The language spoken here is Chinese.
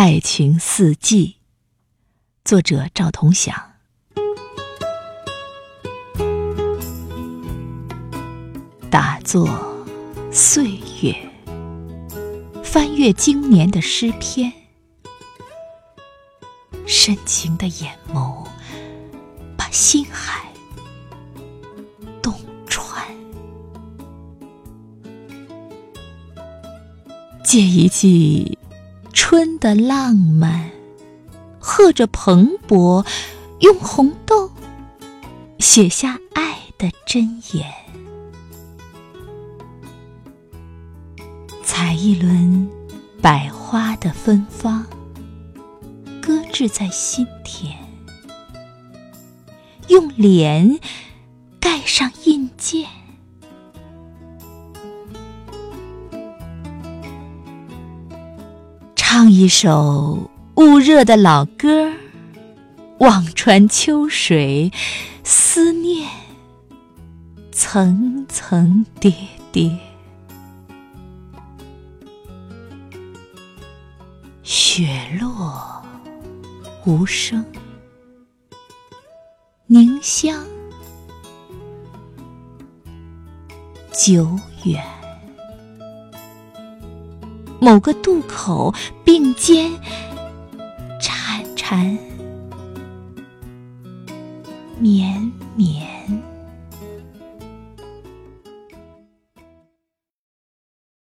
爱情四季，作者赵同祥。打坐岁月，翻阅经年的诗篇，深情的眼眸把心海洞穿。借一季春的浪漫，和着蓬勃，用红豆写下爱的箴言。采一轮百花的芬芳，搁置在心田，用脸盖上印鉴。唱一首捂热的老歌，望穿秋水，思念层层叠叠。雪落无声，凝香久远。某个渡口并肩缠缠绵绵。